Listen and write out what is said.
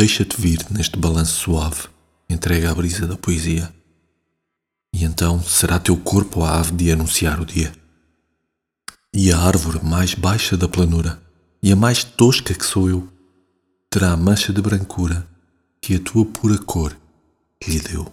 deixa-te vir neste balanço suave, entrega à brisa da poesia. E então será teu corpo a ave de anunciar o dia. E a árvore mais baixa da planura, e a mais tosca que sou eu, terá a mancha de brancura que a tua pura cor lhe deu.